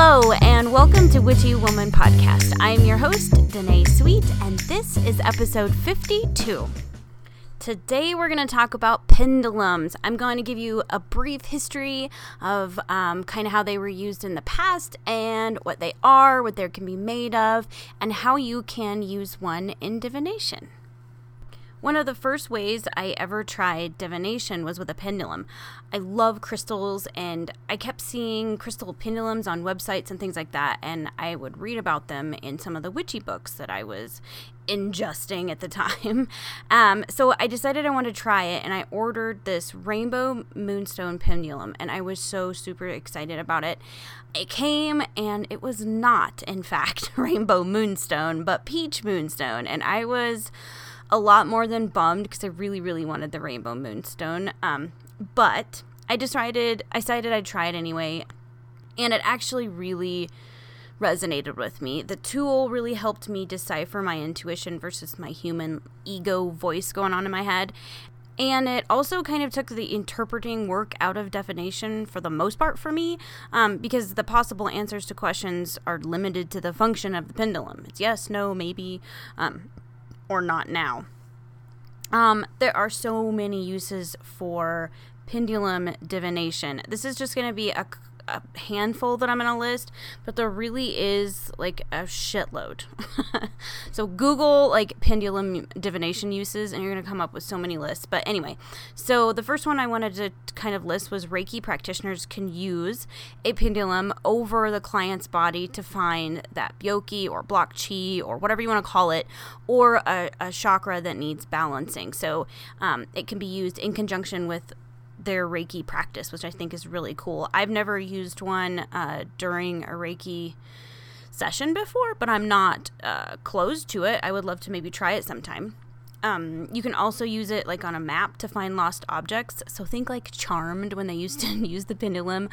Hello, and welcome to Witchy Woman Podcast. I am your host, Danae Sweet, and this is episode 52. Today, we're going to talk about pendulums. I'm going to give you a brief history of um, kind of how they were used in the past and what they are, what they can be made of, and how you can use one in divination. One of the first ways I ever tried divination was with a pendulum. I love crystals, and I kept seeing crystal pendulums on websites and things like that, and I would read about them in some of the witchy books that I was ingesting at the time. Um, so I decided I wanted to try it, and I ordered this rainbow moonstone pendulum, and I was so super excited about it. It came, and it was not, in fact, rainbow moonstone, but peach moonstone, and I was a lot more than bummed because I really, really wanted the Rainbow Moonstone. Um, but I decided, I decided I'd try it anyway, and it actually really resonated with me. The tool really helped me decipher my intuition versus my human ego voice going on in my head. And it also kind of took the interpreting work out of divination for the most part for me, um, because the possible answers to questions are limited to the function of the pendulum. It's yes, no, maybe. Um, or not now. Um, there are so many uses for pendulum divination. This is just going to be a a handful that I'm going to list, but there really is like a shitload. so Google like pendulum divination uses and you're going to come up with so many lists. But anyway, so the first one I wanted to kind of list was Reiki practitioners can use a pendulum over the client's body to find that byoki or block chi or whatever you want to call it, or a, a chakra that needs balancing. So um, it can be used in conjunction with their Reiki practice, which I think is really cool. I've never used one uh, during a Reiki session before, but I'm not uh, closed to it. I would love to maybe try it sometime. Um, you can also use it like on a map to find lost objects. So think like Charmed when they used to use the pendulum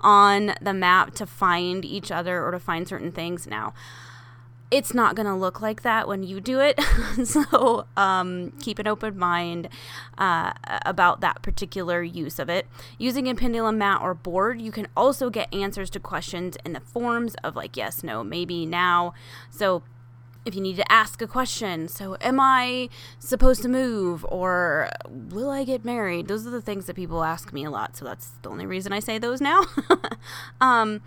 on the map to find each other or to find certain things. Now, it's not going to look like that when you do it. so um, keep an open mind uh, about that particular use of it. Using a pendulum mat or board, you can also get answers to questions in the forms of like yes, no, maybe, now. So if you need to ask a question, so am I supposed to move or will I get married? Those are the things that people ask me a lot. So that's the only reason I say those now. um,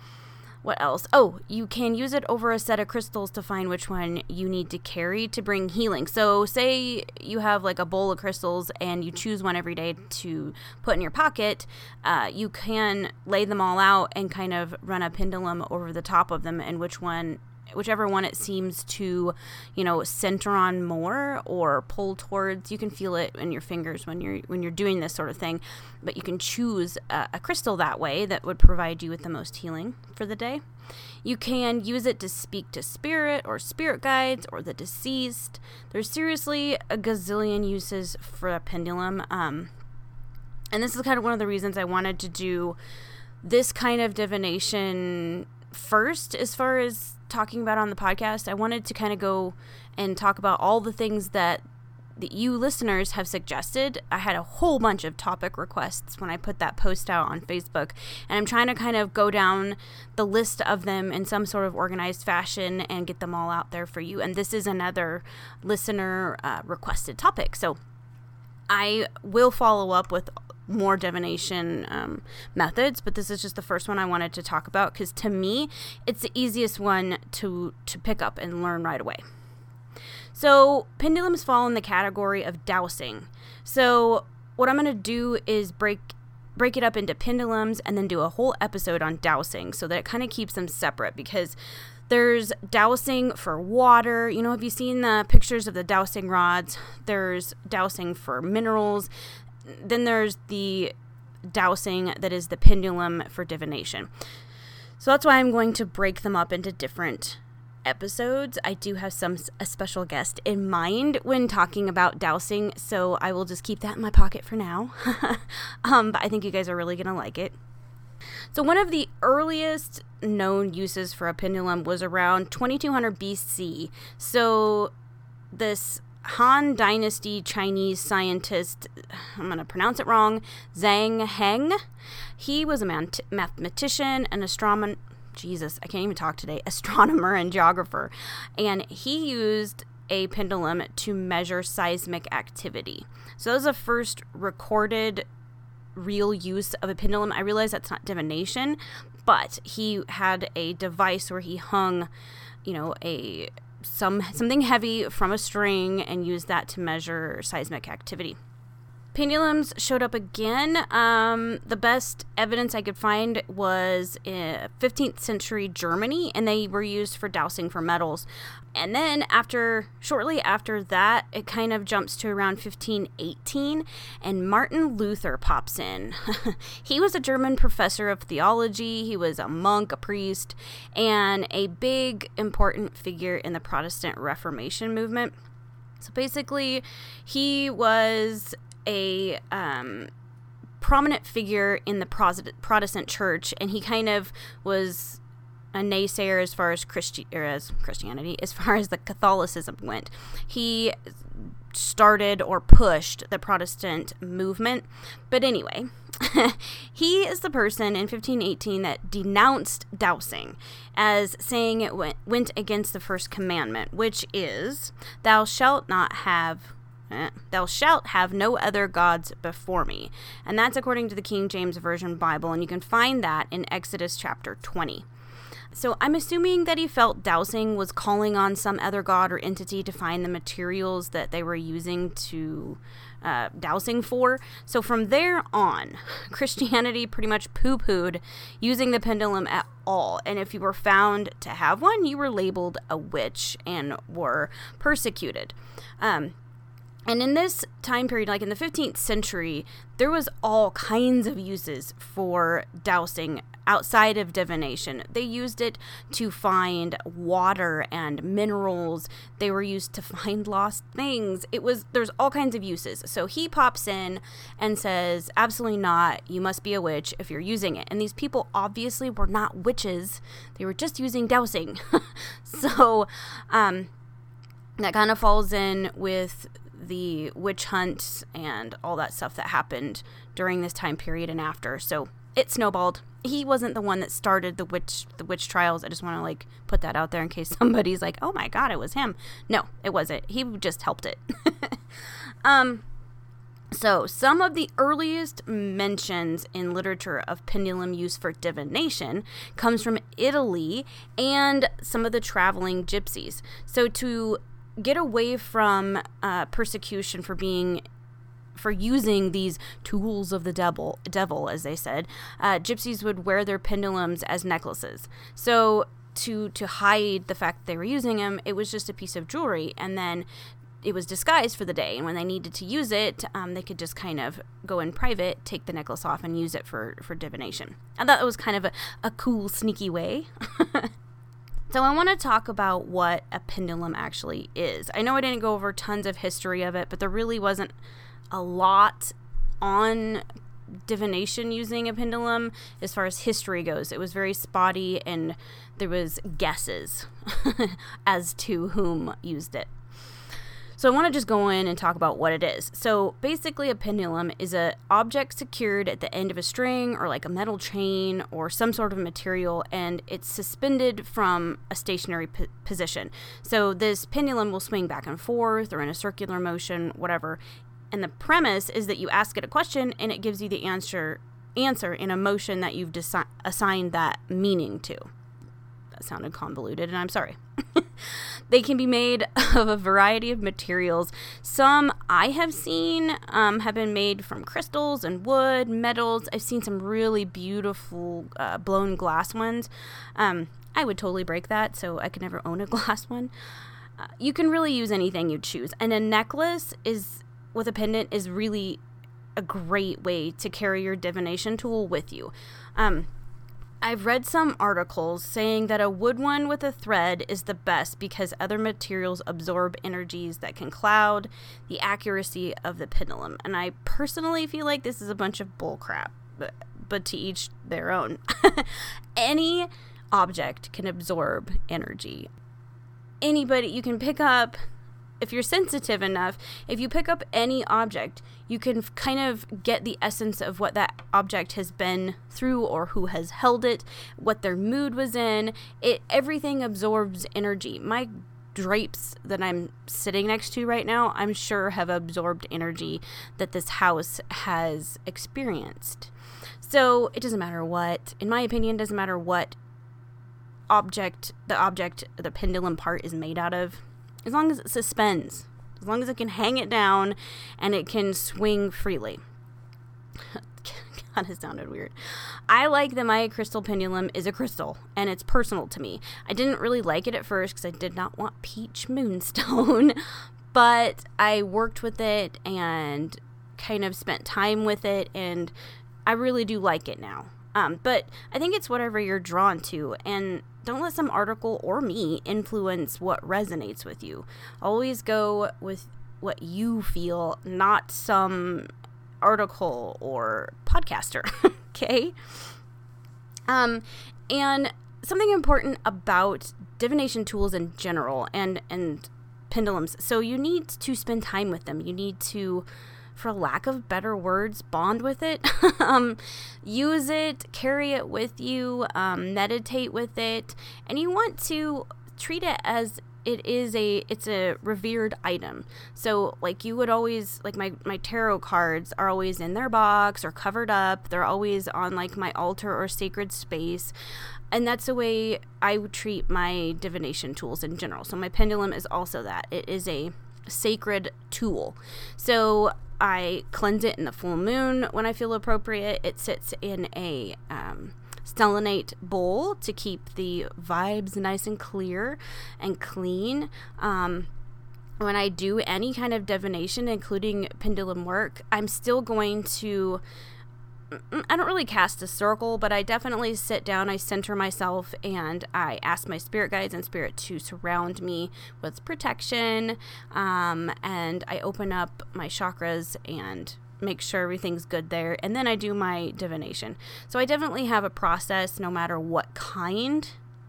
what else? Oh, you can use it over a set of crystals to find which one you need to carry to bring healing. So, say you have like a bowl of crystals and you choose one every day to put in your pocket, uh, you can lay them all out and kind of run a pendulum over the top of them and which one whichever one it seems to, you know, center on more or pull towards. You can feel it in your fingers when you're when you're doing this sort of thing, but you can choose a, a crystal that way that would provide you with the most healing for the day. You can use it to speak to spirit or spirit guides or the deceased. There's seriously a gazillion uses for a pendulum. Um, and this is kind of one of the reasons I wanted to do this kind of divination first as far as talking about on the podcast, I wanted to kind of go and talk about all the things that that you listeners have suggested. I had a whole bunch of topic requests when I put that post out on Facebook, and I'm trying to kind of go down the list of them in some sort of organized fashion and get them all out there for you. And this is another listener uh, requested topic. So I will follow up with more divination um, methods, but this is just the first one I wanted to talk about because to me, it's the easiest one to to pick up and learn right away. So pendulums fall in the category of dowsing. So what I'm going to do is break break it up into pendulums and then do a whole episode on dowsing so that it kind of keeps them separate because there's dowsing for water. You know, have you seen the pictures of the dowsing rods? There's dowsing for minerals then there's the dowsing that is the pendulum for divination. So that's why I'm going to break them up into different episodes. I do have some a special guest in mind when talking about dowsing, so I will just keep that in my pocket for now. um, but I think you guys are really going to like it. So one of the earliest known uses for a pendulum was around 2200 BC. So this Han Dynasty Chinese scientist, I'm going to pronounce it wrong, Zhang Heng. He was a mathematician, and astronomer, Jesus, I can't even talk today, astronomer and geographer. And he used a pendulum to measure seismic activity. So that was the first recorded real use of a pendulum. I realize that's not divination, but he had a device where he hung, you know, a some something heavy from a string and use that to measure seismic activity. Pendulums showed up again. Um, the best evidence I could find was in 15th century Germany, and they were used for dowsing for metals. And then after, shortly after that, it kind of jumps to around 1518, and Martin Luther pops in. he was a German professor of theology. He was a monk, a priest, and a big important figure in the Protestant Reformation movement. So basically, he was a um, prominent figure in the Protestant church, and he kind of was a naysayer as far as Christi- or as Christianity, as far as the Catholicism went. He started or pushed the Protestant movement. But anyway, he is the person in 1518 that denounced dowsing as saying it went, went against the first commandment, which is, Thou shalt not have Thou shalt have no other gods before me. And that's according to the King James Version Bible, and you can find that in Exodus chapter 20. So I'm assuming that he felt dowsing was calling on some other god or entity to find the materials that they were using to uh, dowsing for. So from there on, Christianity pretty much poo pooed using the pendulum at all. And if you were found to have one, you were labeled a witch and were persecuted. Um, and in this time period, like in the 15th century, there was all kinds of uses for dowsing outside of divination. They used it to find water and minerals. They were used to find lost things. It was there's all kinds of uses. So he pops in and says, "Absolutely not. You must be a witch if you're using it." And these people obviously were not witches. They were just using dowsing. so, um that kind of falls in with the witch hunts and all that stuff that happened during this time period and after. So it snowballed. He wasn't the one that started the witch the witch trials. I just want to like put that out there in case somebody's like, "Oh my god, it was him." No, it wasn't. He just helped it. um so, some of the earliest mentions in literature of pendulum use for divination comes from Italy and some of the traveling gypsies. So, to get away from uh, persecution for being for using these tools of the devil, devil as they said, uh, gypsies would wear their pendulums as necklaces. So to to hide the fact they were using them, it was just a piece of jewelry, and then it was disguised for the day. And when they needed to use it, um, they could just kind of go in private, take the necklace off, and use it for for divination. I thought it was kind of a, a cool, sneaky way. So, I want to talk about what a pendulum actually is. I know I didn't go over tons of history of it, but there really wasn't a lot on divination using a pendulum as far as history goes. It was very spotty and there was guesses as to whom used it. So I want to just go in and talk about what it is. So basically a pendulum is an object secured at the end of a string or like a metal chain or some sort of material and it's suspended from a stationary p- position. So this pendulum will swing back and forth or in a circular motion, whatever. And the premise is that you ask it a question and it gives you the answer answer in a motion that you've desi- assigned that meaning to. That sounded convoluted and I'm sorry. They can be made of a variety of materials. Some I have seen um, have been made from crystals and wood, metals. I've seen some really beautiful uh, blown glass ones. Um, I would totally break that, so I could never own a glass one. Uh, you can really use anything you choose, and a necklace is with a pendant is really a great way to carry your divination tool with you. Um, I've read some articles saying that a wood one with a thread is the best because other materials absorb energies that can cloud the accuracy of the pendulum. And I personally feel like this is a bunch of bullcrap, but, but to each their own. Any object can absorb energy. Anybody, you can pick up if you're sensitive enough, if you pick up any object, you can kind of get the essence of what that object has been through or who has held it, what their mood was in. It everything absorbs energy. My drapes that I'm sitting next to right now, I'm sure have absorbed energy that this house has experienced. So it doesn't matter what, in my opinion, doesn't matter what object the object the pendulum part is made out of as long as it suspends as long as it can hang it down and it can swing freely God, it sounded weird. I like that my crystal pendulum is a crystal, and it's personal to me. I didn't really like it at first because I did not want peach moonstone, but I worked with it and kind of spent time with it, and I really do like it now. Um, but I think it's whatever you're drawn to, and don't let some article or me influence what resonates with you. Always go with what you feel, not some article or podcaster. okay? Um, and something important about divination tools in general and and pendulums. So you need to spend time with them. You need to for lack of better words, bond with it. um, use it, carry it with you, um, meditate with it, and you want to treat it as it is a it's a revered item. So like you would always like my my tarot cards are always in their box or covered up. They're always on like my altar or sacred space and that's the way i would treat my divination tools in general. So my pendulum is also that. It is a sacred tool so I cleanse it in the full moon when I feel appropriate. It sits in a um, selenite bowl to keep the vibes nice and clear and clean. Um, when I do any kind of divination, including pendulum work, I'm still going to I don't really cast a circle, but I definitely sit down, I center myself, and I ask my spirit guides and spirit to surround me with protection. Um, and I open up my chakras and make sure everything's good there. And then I do my divination. So I definitely have a process no matter what kind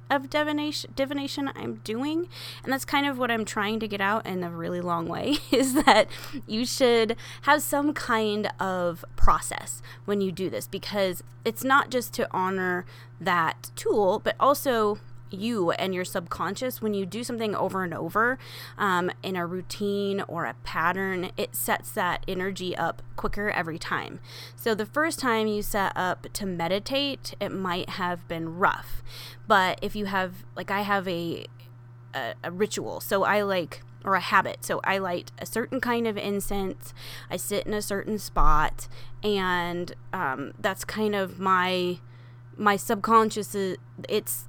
of divination divination I'm doing and that's kind of what I'm trying to get out in a really long way is that you should have some kind of process when you do this because it's not just to honor that tool but also you and your subconscious when you do something over and over um, in a routine or a pattern it sets that energy up quicker every time so the first time you set up to meditate it might have been rough but if you have like i have a a, a ritual so i like or a habit. So I light a certain kind of incense. I sit in a certain spot, and um, that's kind of my my subconscious. It's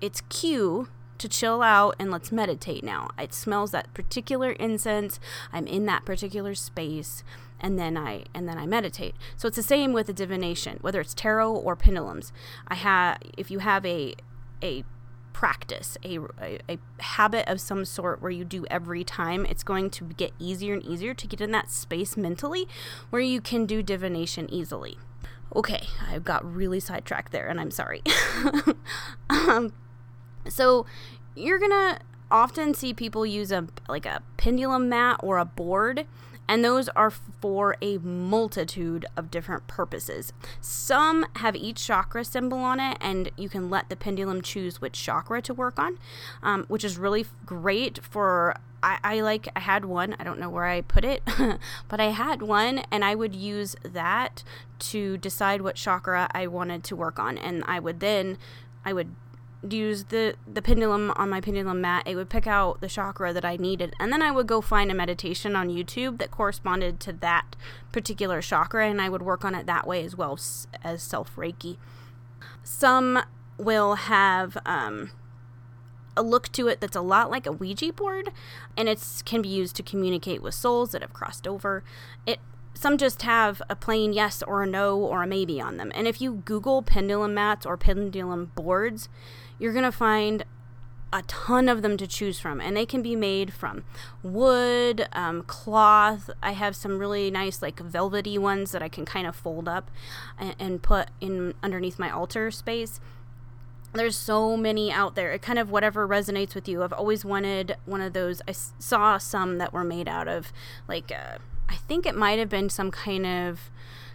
it's cue to chill out and let's meditate now. It smells that particular incense. I'm in that particular space and then I and then I meditate. So it's the same with a divination, whether it's tarot or pendulums. I have if you have a a practice, a, a, a, habit of some sort where you do every time, it's going to get easier and easier to get in that space mentally where you can do divination easily. Okay, I got really sidetracked there and I'm sorry. um, so you're gonna often see people use a like a pendulum mat or a board and those are for a multitude of different purposes. Some have each chakra symbol on it, and you can let the pendulum choose which chakra to work on, um, which is really great for. I, I like, I had one, I don't know where I put it, but I had one, and I would use that to decide what chakra I wanted to work on. And I would then, I would use the the pendulum on my pendulum mat it would pick out the chakra that i needed. And then i would go find a meditation on youtube that corresponded to that particular chakra and i would work on it that way as well as self reiki some will have um, a look to it that's a lot like a ouija board and it can be used to communicate with souls that have crossed over. It some just have a plain yes or a no or a maybe on them. And if you Google pendulum mats or pendulum boards, you're going to find a ton of them to choose from, and they can be made from wood, um, cloth. I have some really nice, like velvety ones that I can kind of fold up and, and put in underneath my altar space. there's so many out there. It kind of whatever resonates with you. I've always wanted one of those. I saw some that were made out of like uh, I think it might have been some kind of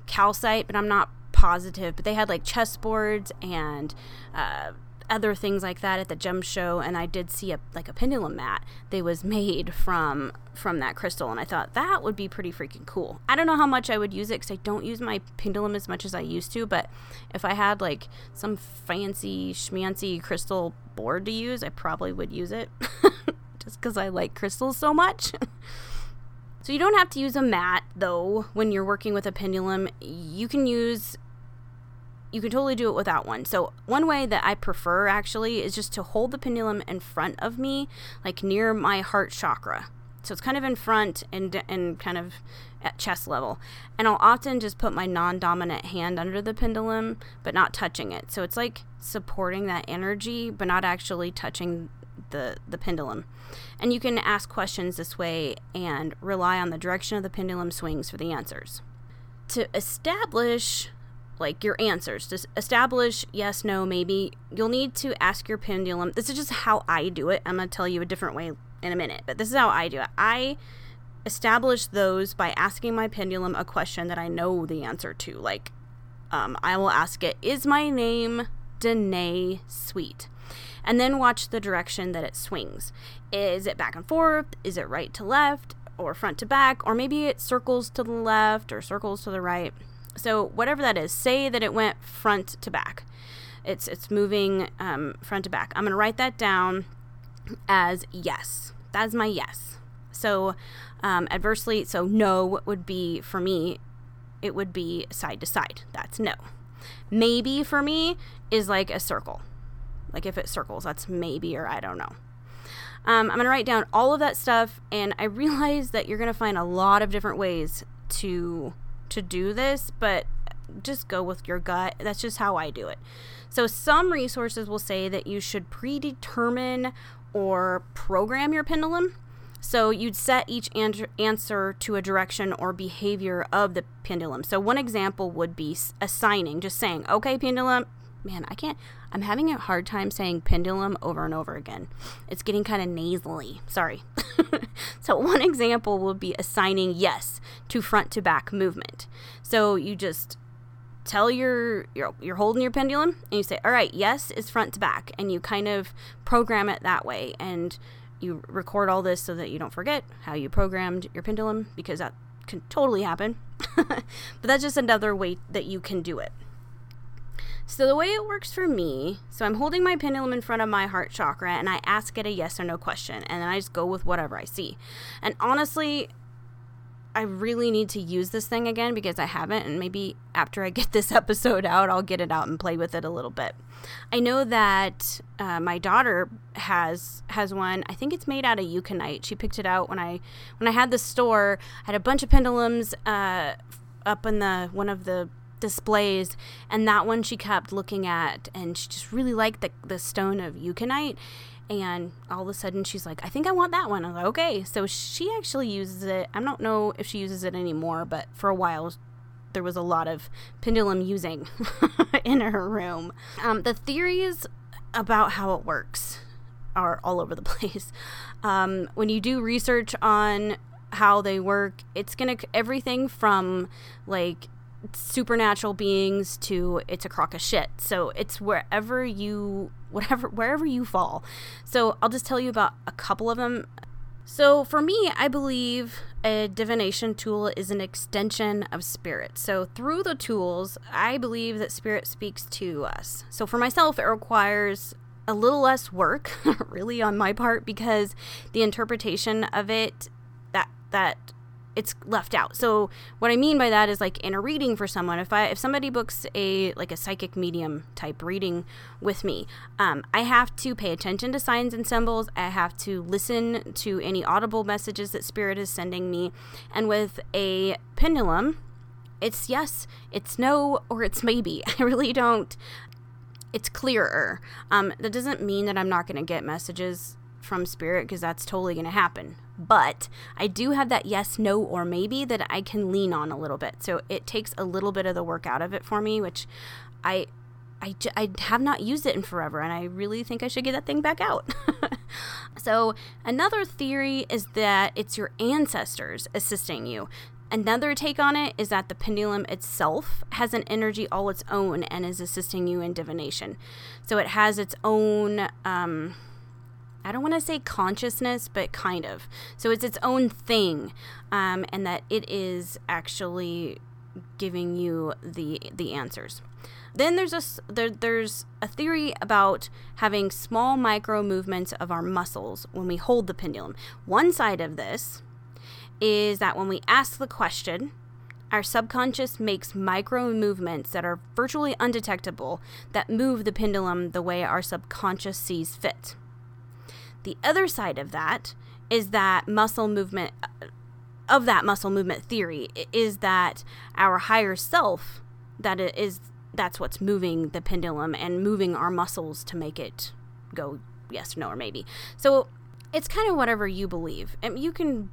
calcite, but I'm not positive. But they had like chessboards and uh, other things like that at the gem show and I did see a like a pendulum mat that was made from from that crystal and I thought that would be pretty freaking cool. I don't know how much I would use it cuz I don't use my pendulum as much as I used to, but if I had like some fancy schmancy crystal board to use, I probably would use it just cuz I like crystals so much. so you don't have to use a mat though when you're working with a pendulum. You can use you can totally do it without one. So, one way that I prefer actually is just to hold the pendulum in front of me, like near my heart chakra. So, it's kind of in front and, and kind of at chest level. And I'll often just put my non dominant hand under the pendulum, but not touching it. So, it's like supporting that energy, but not actually touching the, the pendulum. And you can ask questions this way and rely on the direction of the pendulum swings for the answers. To establish like your answers. To establish yes no maybe. You'll need to ask your pendulum. This is just how i do it. I'm going to tell you a different way in a minute but this is how i do it. I establish those by asking my pendulum a question that i know the answer to. Like um, i will ask it is my name danae sweet? And then watch the direction that it swings. Is it back and forth? Is it right to left or front to back? Or maybe it circles to the left or circles to the right so whatever that is, say that it went front to back. It's it's moving um, front to back. I'm gonna write that down as yes. That's my yes. So um, adversely, so no would be for me. It would be side to side. That's no. Maybe for me is like a circle. Like if it circles, that's maybe or I don't know. Um, I'm going to write down all of that stuff, and I realize that you're going to find a lot of different ways to to do this, but just go with your gut. That's just how I do it. So, some resources will say that you should predetermine or program your pendulum. So, you'd set each an- answer to a direction or behavior of the pendulum. So, one example would be assigning, just saying, okay, pendulum, man, I can't, I'm having a hard time saying pendulum over and over again. It's getting kind of nasally. Sorry. so, one example would be assigning yes to front to back movement. So, you just tell your you're, you're holding your pendulum and you say all right yes is front to back and you kind of program it that way and you record all this so that you don't forget how you programmed your pendulum because that can totally happen but that's just another way that you can do it so, the way it works for me, so I'm holding my pendulum in front of my heart chakra and I ask it a yes or no question, and then I just go with whatever I see. And honestly, I really need to use this thing again because I haven't, and maybe after I get this episode out, I'll get it out and play with it a little bit. I know that uh, my daughter has has one. I think it's made out of unakite. She picked it out when I when I had the store. I had a bunch of pendulums uh, up in the one of the displays and that one she kept looking at and she just really liked the, the stone of unakite and all of a sudden she's like i think i want that one. I was like okay. So she actually uses it. I don't know if she uses it anymore but for a while there was a lot of pendulum using in her room. Um, the theories about how it works are all over the place. Um, when you do research on how they work it's gonna everything from like supernatural beings to it's a crock of shit. So it's wherever you whatever wherever you fall. So I'll just tell you about a couple of them. So for me, I believe a divination tool is an extension of spirit. So through the tools, I believe that spirit speaks to us. So for myself, it requires a little less work really on my part because the interpretation of it that that it's left out. So what I mean by that is like in a reading for someone, if I if somebody books a like a psychic medium type reading with me, um, I have to pay attention to signs and symbols. I have to listen to any audible messages that spirit is sending me, and with a pendulum, it's yes, it's no, or it's maybe. I really don't. It's clearer. Um, that doesn't mean that I'm not going to get messages from spirit because that's totally going to happen. But I do have that yes, no, or maybe that I can lean on a little bit. So it takes a little bit of the work out of it for me, which I I, j- I have not used it in forever, and I really think I should get that thing back out. so, another theory is that it's your ancestors assisting you. Another take on it is that the pendulum itself has an energy all its own and is assisting you in divination. So, it has its own. Um, I don't want to say consciousness, but kind of. So it's its own thing, um, and that it is actually giving you the the answers. Then there's a there, there's a theory about having small micro movements of our muscles when we hold the pendulum. One side of this is that when we ask the question, our subconscious makes micro movements that are virtually undetectable that move the pendulum the way our subconscious sees fit. The other side of that is that muscle movement of that muscle movement theory is that our higher self that is that's what's moving the pendulum and moving our muscles to make it go yes, no, or maybe. So it's kind of whatever you believe. And you can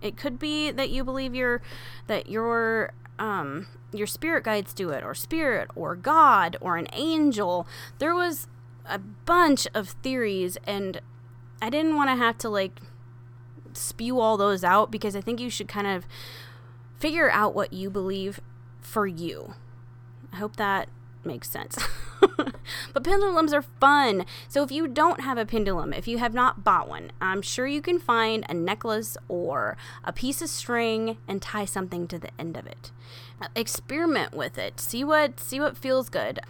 it could be that you believe your that your um your spirit guides do it or spirit or god or an angel. There was a bunch of theories and I didn't want to have to like spew all those out because I think you should kind of figure out what you believe for you. I hope that makes sense. but pendulums are fun. So if you don't have a pendulum, if you have not bought one, I'm sure you can find a necklace or a piece of string and tie something to the end of it. Experiment with it. See what see what feels good.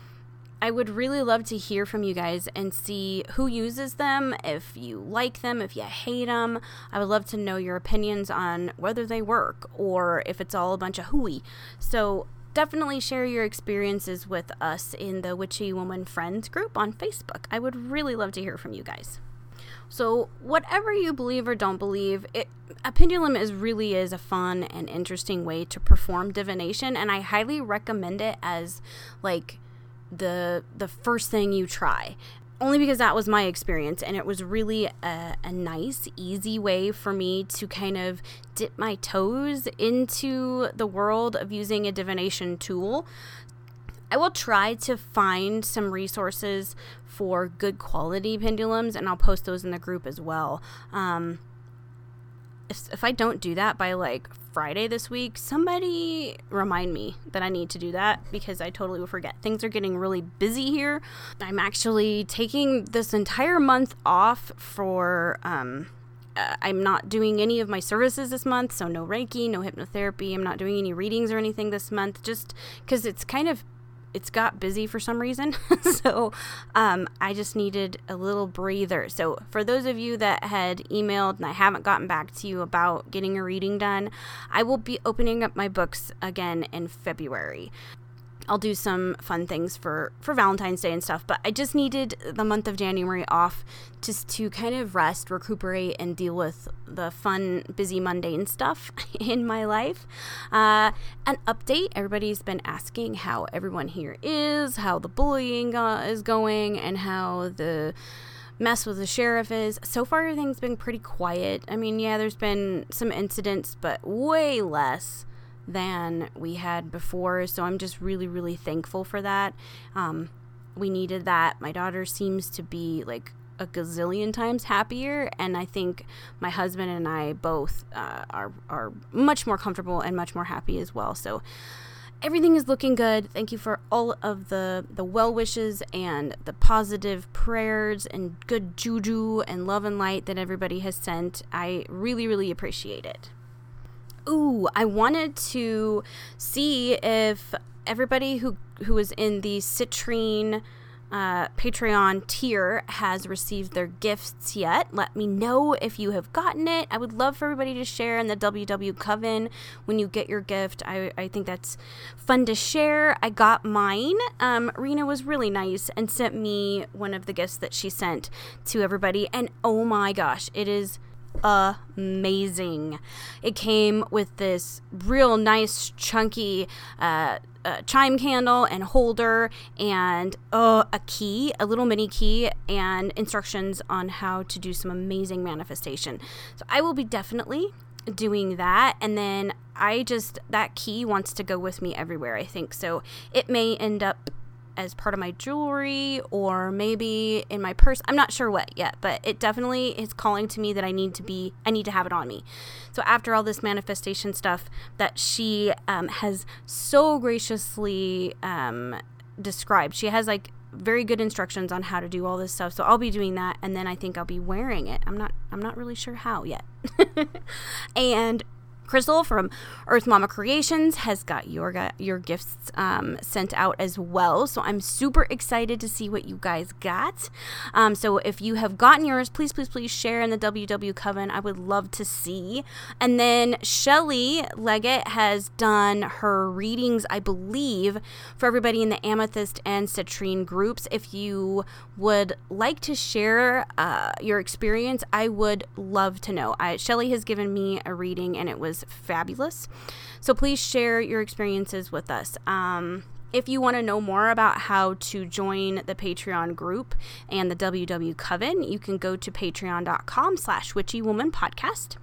I would really love to hear from you guys and see who uses them, if you like them, if you hate them. I would love to know your opinions on whether they work or if it's all a bunch of hooey. So definitely share your experiences with us in the Witchy Woman Friends group on Facebook. I would really love to hear from you guys. So, whatever you believe or don't believe, it, a pendulum is really is a fun and interesting way to perform divination, and I highly recommend it as like the the first thing you try. Only because that was my experience and it was really a, a, nice easy way for me to kind of dip my toes into the world of using a divination tool. I will try to find some resources for good quality pendulums and i'll post those in the group as well. Um, if, if i don't do that by like Friday this week, somebody remind me that I need to do that because I totally will forget. Things are getting really busy here. I'm actually taking this entire month off for. Um, uh, I'm not doing any of my services this month, so no Reiki, no hypnotherapy. I'm not doing any readings or anything this month, just because it's kind of it's got busy for some reason. so um, I just needed a little breather. So for those of you that had emailed and I haven't gotten back to you about getting a reading done, I will be opening up my books again in February. I'll do some fun things for for Valentine's Day and stuff. But I just needed the month of January off just to kind of rest, recuperate, and deal with the fun, busy, mundane stuff in my life. Uh, an update: everybody's been asking how everyone here is, how the bullying uh, is going, and how the mess with the sheriff is. So far, everything's been pretty quiet. I mean, yeah, there's been some incidents, but way less than we had before. So I'm just really, really thankful for that. Um, we needed that. My daughter seems to be like a gazillion times happier, and I think my husband and I both uh, are are much more comfortable and much more happy as well. So everything is looking good. Thank you for all of the the well wishes and the positive prayers and good juju and love and light that everybody has sent. I really really appreciate it ooh, I wanted to see if everybody who who was in the Citrine uh, Patreon tier has received their gifts yet. Let me know if you have gotten it. I would love for everybody to share in the WW Coven when you get your gift. I, I think that's fun to share. I got mine. Um, Rena was really nice and sent me one of the gifts that she sent to everybody. And oh my gosh, it is amazing. It came with this real nice, chunky uh, uh, chime candle and holder, and uh, a key, a little mini key, and instructions on how to do some amazing manifestation. So I will be definitely doing that. And then I just, that key wants to go with me everywhere, I think. So it may end up as part of my jewelry or maybe in my purse. I'm not sure what yet, but it definitely is calling to me that I need to be, I need to have it on me. So after all this manifestation stuff that she um, has so graciously um, described, she has like very good instructions on how to do all this stuff. So I'll be doing that and then I think I'll be wearing it. I'm not I'm not really sure how yet. and Crystal from Earth Mama Creations has got your your gifts um, sent out as well. So I'm super excited to see what you guys got. Um, so if you have gotten yours, please, please, please share in the WW Coven. I would love to see. And then Shelly Leggett has done her readings, I believe, for everybody in the Amethyst and Citrine groups. If you would like to share uh, your experience, I would love to know. Shelly has given me a reading and it was fabulous. So please share your experiences with us. Um, if you want to know more about how to join the Patreon group and the WW Coven, you can go to patreon.com slash witchywomanpodcast.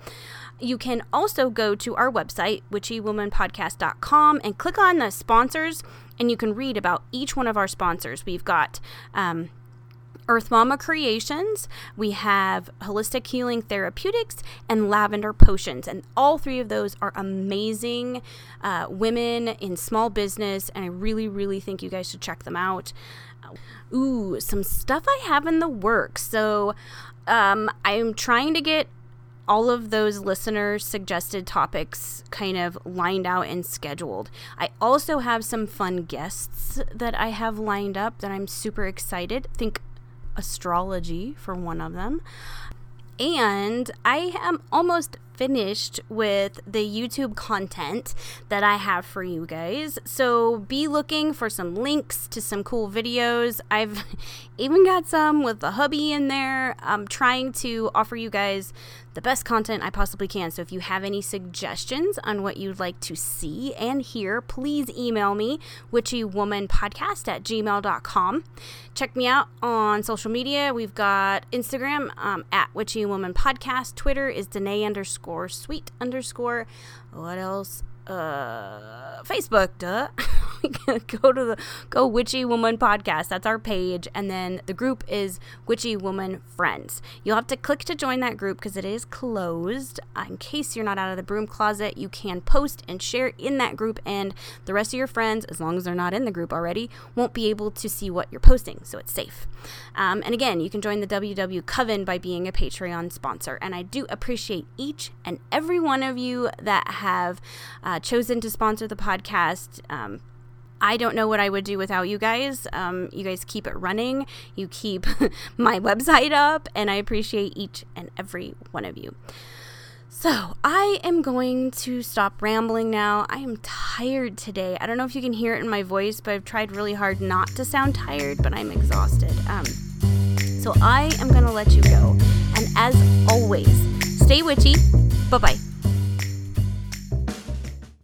You can also go to our website, witchywomanpodcast.com, and click on the sponsors, and you can read about each one of our sponsors. We've got um, Earth Mama Creations, we have Holistic Healing Therapeutics, and Lavender Potions. And all three of those are amazing uh, women in small business, and I really, really think you guys should check them out. Ooh, some stuff I have in the works. So um, I'm trying to get all of those listeners' suggested topics kind of lined out and scheduled. I also have some fun guests that I have lined up that I'm super excited. Think astrology for one of them. And I am almost finished with the YouTube content that I have for you guys. So be looking for some links to some cool videos. I've even got some with the hubby in there. I'm trying to offer you guys the best content I possibly can. So if you have any suggestions on what you'd like to see and hear, please email me, witchywomanpodcast at gmail.com. Check me out on social media. We've got Instagram um, at witchywomanpodcast. Twitter is Danae underscore underscore sweet underscore what else uh Facebook, duh. go to the go Witchy Woman podcast. That's our page, and then the group is Witchy Woman Friends. You'll have to click to join that group because it is closed. Uh, in case you're not out of the broom closet, you can post and share in that group, and the rest of your friends, as long as they're not in the group already, won't be able to see what you're posting, so it's safe. Um, and again, you can join the WW Coven by being a Patreon sponsor, and I do appreciate each and every one of you that have. Uh, uh, chosen to sponsor the podcast. Um, I don't know what I would do without you guys. Um, you guys keep it running, you keep my website up, and I appreciate each and every one of you. So, I am going to stop rambling now. I am tired today. I don't know if you can hear it in my voice, but I've tried really hard not to sound tired, but I'm exhausted. Um, so, I am going to let you go. And as always, stay witchy. Bye bye.